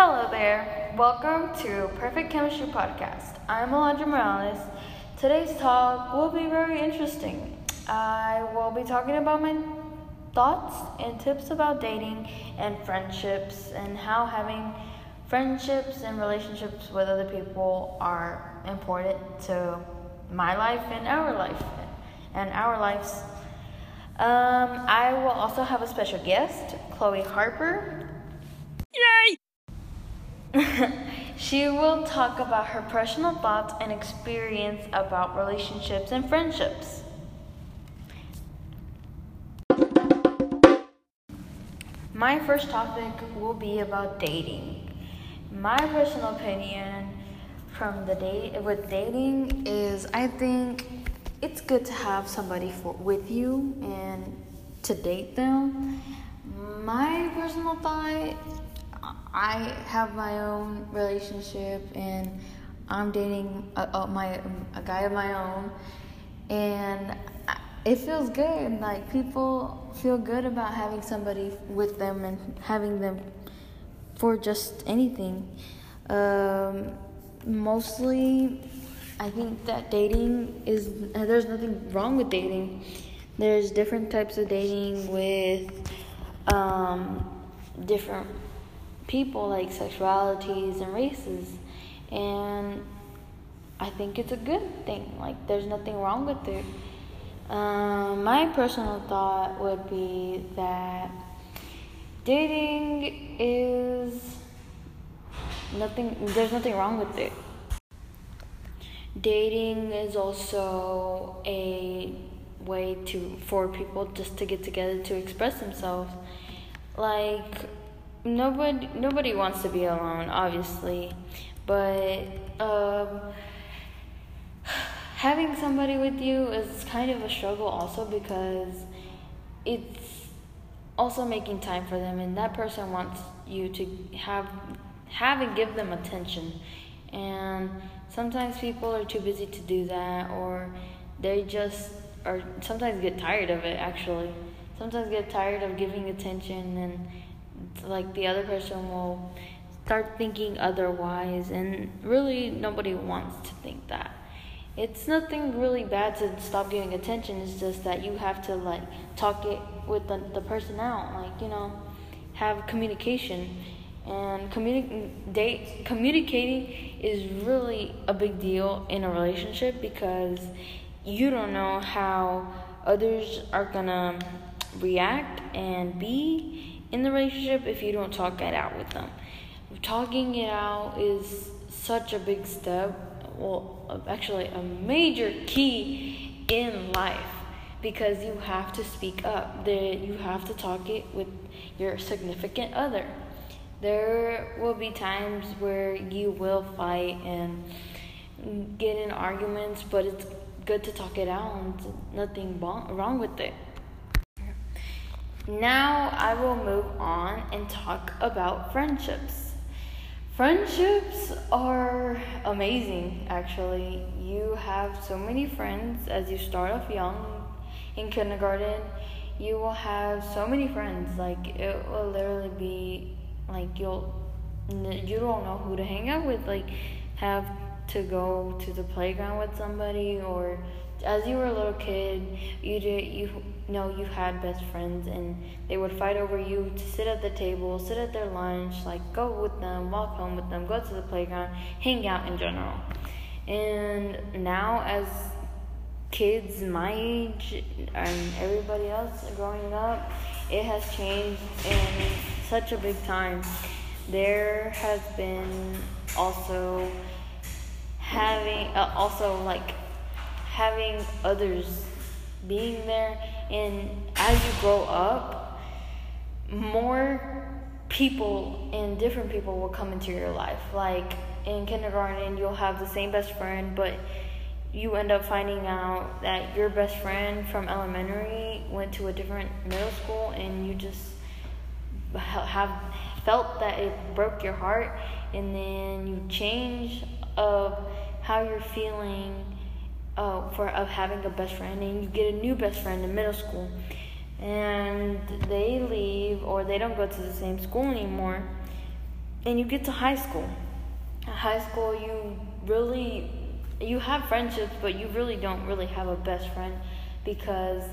Hello there. Welcome to Perfect Chemistry Podcast. I'm Alondra Morales. Today's talk will be very interesting. I will be talking about my thoughts and tips about dating and friendships and how having friendships and relationships with other people are important to my life and our life and our lives. Um, I will also have a special guest, Chloe Harper. she will talk about her personal thoughts and experience about relationships and friendships. My first topic will be about dating. My personal opinion from the date with dating is I think it's good to have somebody for with you and to date them. My personal thought I have my own relationship and I'm dating a, a, my a guy of my own, and it feels good. Like people feel good about having somebody with them and having them for just anything. Um, mostly, I think that dating is there's nothing wrong with dating. There's different types of dating with um, different people like sexualities and races. And i think it's a good thing. Like there's nothing wrong with it. Um, my personal thought would be that dating is nothing there's nothing wrong with it. Dating is also a way to for people just to get together to express themselves. Like nobody nobody wants to be alone, obviously, but um, having somebody with you is kind of a struggle also because it's also making time for them, and that person wants you to have have and give them attention, and sometimes people are too busy to do that, or they just or sometimes get tired of it actually. Sometimes get tired of giving attention and like the other person will start thinking otherwise and really nobody wants to think that. It's nothing really bad to stop giving attention it's just that you have to like talk it with the, the person out like you know have communication. And communi- date, communicating is really a big deal in a relationship because you don't know how others are gonna react and be in the relationship if you don't talk it out with them. Talking it out is such a big step, well, actually, a major key in life because you have to speak up. That you have to talk it with your significant other. There will be times where you will fight and get in arguments, but it's good to talk it out and nothing wrong with it. Now I will move on and talk about friendships. Friendships are amazing, actually. You have so many friends as you start off young in kindergarten. You will have so many friends. Like, it will literally be like you'll, you don't know who to hang out with. Like, have to go to the playground with somebody or as you were a little kid, you did you know you had best friends, and they would fight over you to sit at the table, sit at their lunch, like go with them, walk home with them, go to the playground, hang out in general. And now, as kids my age and everybody else growing up, it has changed in such a big time. There has been also having uh, also like having others being there. And as you grow up more people and different people will come into your life. Like in kindergarten you'll have the same best friend but you end up finding out that your best friend from elementary went to a different middle school and you just have felt that it broke your heart and then you change of how you're feeling uh, for of having a best friend, and you get a new best friend in middle school, and they leave or they don't go to the same school anymore. and you get to high school. High school, you really you have friendships, but you really don't really have a best friend because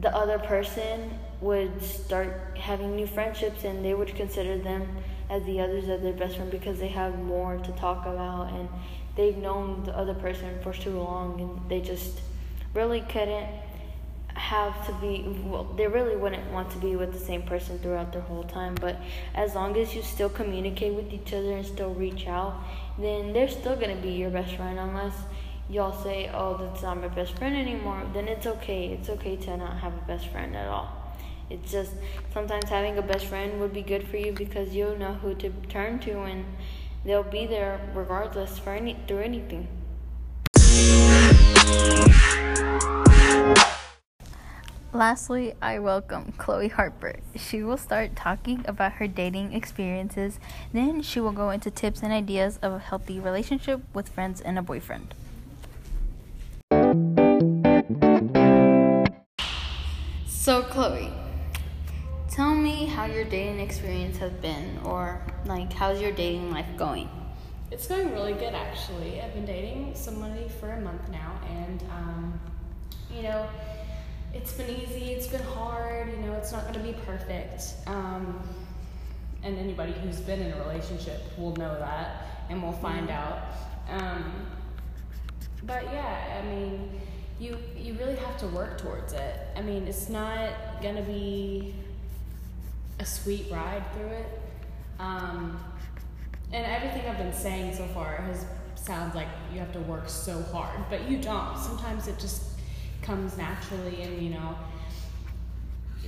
the other person would start having new friendships and they would consider them as the others as their best friend because they have more to talk about and they've known the other person for too long and they just really couldn't have to be well they really wouldn't want to be with the same person throughout their whole time but as long as you still communicate with each other and still reach out then they're still going to be your best friend unless y'all say, oh, that's not my best friend anymore, then it's okay. It's okay to not have a best friend at all. It's just sometimes having a best friend would be good for you because you'll know who to turn to and they'll be there regardless for any through anything. Lastly, I welcome Chloe Harper. She will start talking about her dating experiences, then she will go into tips and ideas of a healthy relationship with friends and a boyfriend. So, Chloe, tell me how your dating experience has been, or like, how's your dating life going? It's going really good, actually. I've been dating somebody for a month now, and um, you know it's been easy, it's been hard, you know, it's not going to be perfect. Um, and anybody who's been in a relationship will know that and will find mm-hmm. out. Um, but yeah, I mean, you you really have to work towards it. I mean, it's not going to be a sweet ride through it. Um, and everything I've been saying so far has sounds like you have to work so hard, but you don't. Sometimes it just comes naturally and you know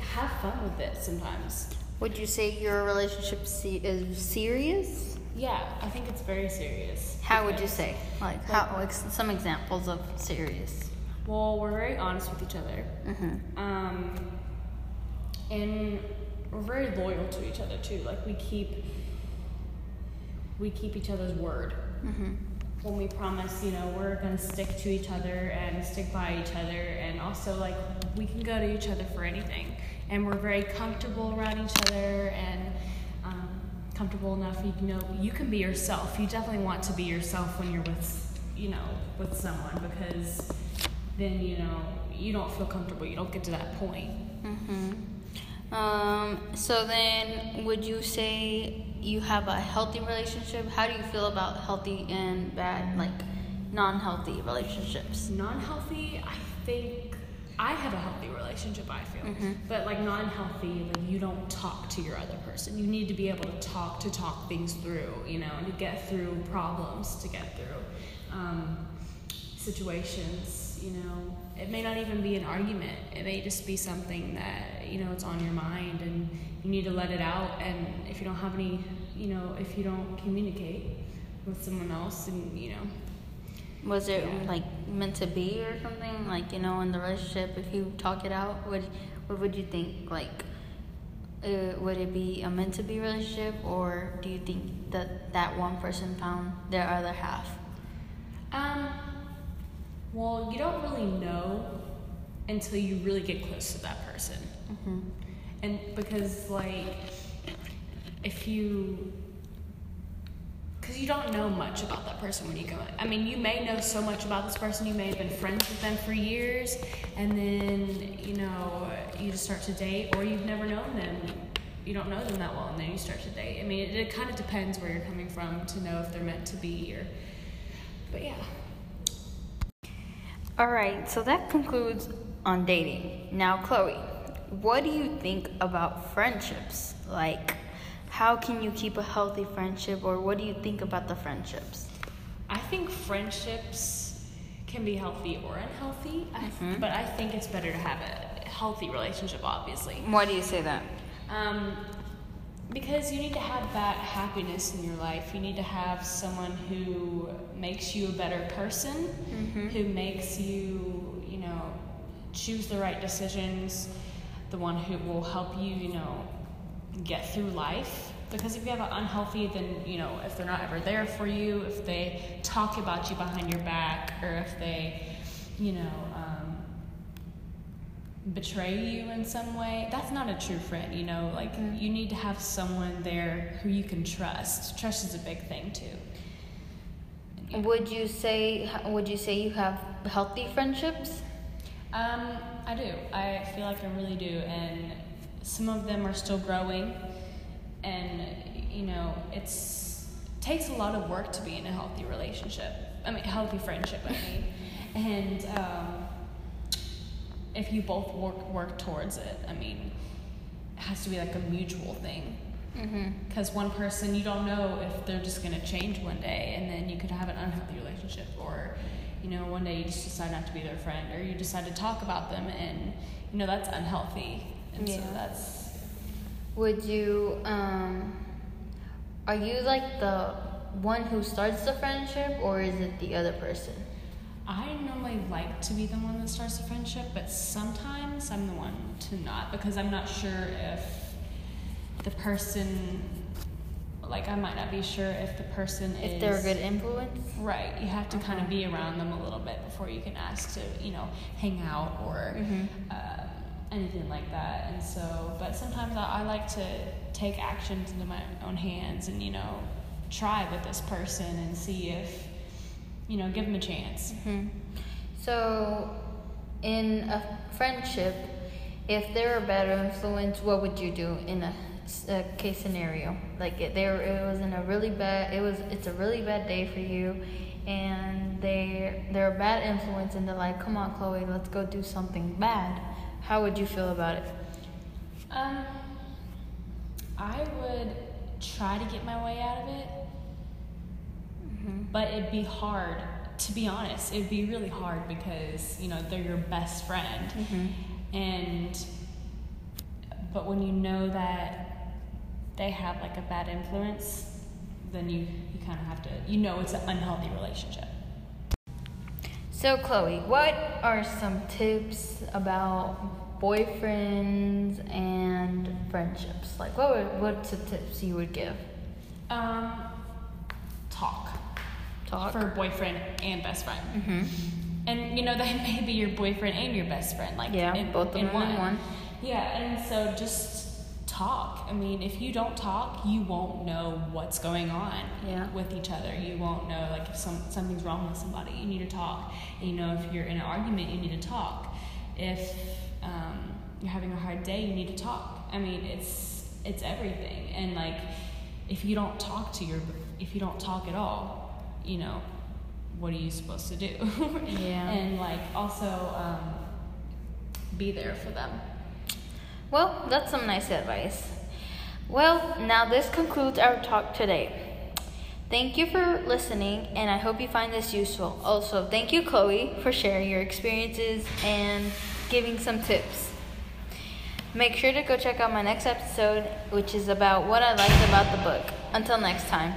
have fun with it sometimes would you say your relationship is serious yeah i think it's very serious how would you say like, like how like some examples of serious well we're very honest with each other mm-hmm. um, and we're very loyal to each other too like we keep we keep each other's word mm-hmm when we promise, you know, we're going to stick to each other and stick by each other, and also like we can go to each other for anything, and we're very comfortable around each other and um, comfortable enough. You know, you can be yourself. You definitely want to be yourself when you're with, you know, with someone because then you know you don't feel comfortable. You don't get to that point. Mm-hmm. Um, so then, would you say you have a healthy relationship? How do you feel about healthy and bad, like non-healthy relationships? Non-healthy, I think I have a healthy relationship. I feel, mm-hmm. but like non-healthy, like you don't talk to your other person. You need to be able to talk to talk things through, you know, to get through problems, to get through um, situations you know it may not even be an argument. It may just be something that you know it's on your mind and you need to let it out. And if you don't have any you know if you don't communicate with someone else and you know. Was it yeah. like meant to be or something? Like you know in the relationship if you talk it out what what would you think? Like uh, would it be a meant to be relationship or do you think that that one person found their other half? Um well, you don't really know until you really get close to that person. Mm-hmm. And because, like, if you because you don't know much about that person when you go in. I mean, you may know so much about this person, you may have been friends with them for years, and then, you know, you just start to date, or you've never known them. You don't know them that well, and then you start to date. I mean, it, it kind of depends where you're coming from to know if they're meant to be, or, but yeah. All right, so that concludes on dating. Now, Chloe, what do you think about friendships? Like, how can you keep a healthy friendship, or what do you think about the friendships? I think friendships can be healthy or unhealthy, mm-hmm. but I think it's better to have a healthy relationship, obviously. Why do you say that? Um, because you need to have that happiness in your life. You need to have someone who makes you a better person, mm-hmm. who makes you, you know, choose the right decisions, the one who will help you, you know, get through life. Because if you have an unhealthy, then, you know, if they're not ever there for you, if they talk about you behind your back, or if they, you know, um, betray you in some way, that's not a true friend, you know? Like, Mm. you need to have someone there who you can trust. Trust is a big thing, too. Yeah. Would you say would you say you have healthy friendships? Um, I do. I feel like I really do, and some of them are still growing, and you know, it's takes a lot of work to be in a healthy relationship. I mean, healthy friendship. I mean, and um, if you both work work towards it, I mean, it has to be like a mutual thing. Mhm. Because one person, you don't know if they're just going to change one day, and then you could have an unhealthy relationship, or you know, one day you just decide not to be their friend, or you decide to talk about them, and you know that's unhealthy. And so Yeah. that's Would you um are you like the one who starts the friendship or is it the other person? I normally like to be the one that starts the friendship, but sometimes I'm the one to not because I'm not sure if the person, like, I might not be sure if the person is. If they're a good influence? Right, you have to kind of be around them a little bit before you can ask to, you know, hang out or Mhm. uh, anything like that. And so, but sometimes I, I like to take actions into my own hands and, you know, try with this person and see if, you know, give them a chance. hmm So, in a friendship, if they're a bad influence, what would you do in a, a case scenario? Like it, they were, it was in a really bad, it was, it's a really bad day for you, and they they're a bad influence, and they're like, come on, Chloe, let's go do something bad. How would you feel about it? Um, I would try to get my way out of it, hmm but it'd be hard. To be honest, it'd be really hard because you know they're your best friend, hmm and but when you know that they have like a bad influence, then you you kind of have to you know it's an unhealthy relationship. So, Chloe, what are some tips about boyfriends and friendships? Like, what would, what's the tips you would give? Um, talk Talk. for boyfriend and best friend. hmm And you know that may be your boyfriend and your best friend, like Yeah, in, both of them in one. Yeah, and so just talk. I mean, if you don't talk, you won't know what's going on Yeah. with each other. You won't know like if some something's wrong with somebody. You need to talk. And, you know, if you're in an argument, you need to talk. If um, you're having a hard day, you need to talk. I mean, it's it's everything. And like, if you don't talk to your, if you don't talk at all, you know, what are you supposed to do? Yeah. And like also um, be there for them. Well, that's some nice advice. Well, now this concludes our talk today. Thank you for listening, and I hope you find this useful. Also, thank you, Chloe, for sharing your experiences and giving some tips. Make sure to go check out my next episode, which is about what I liked about the book. Until next time.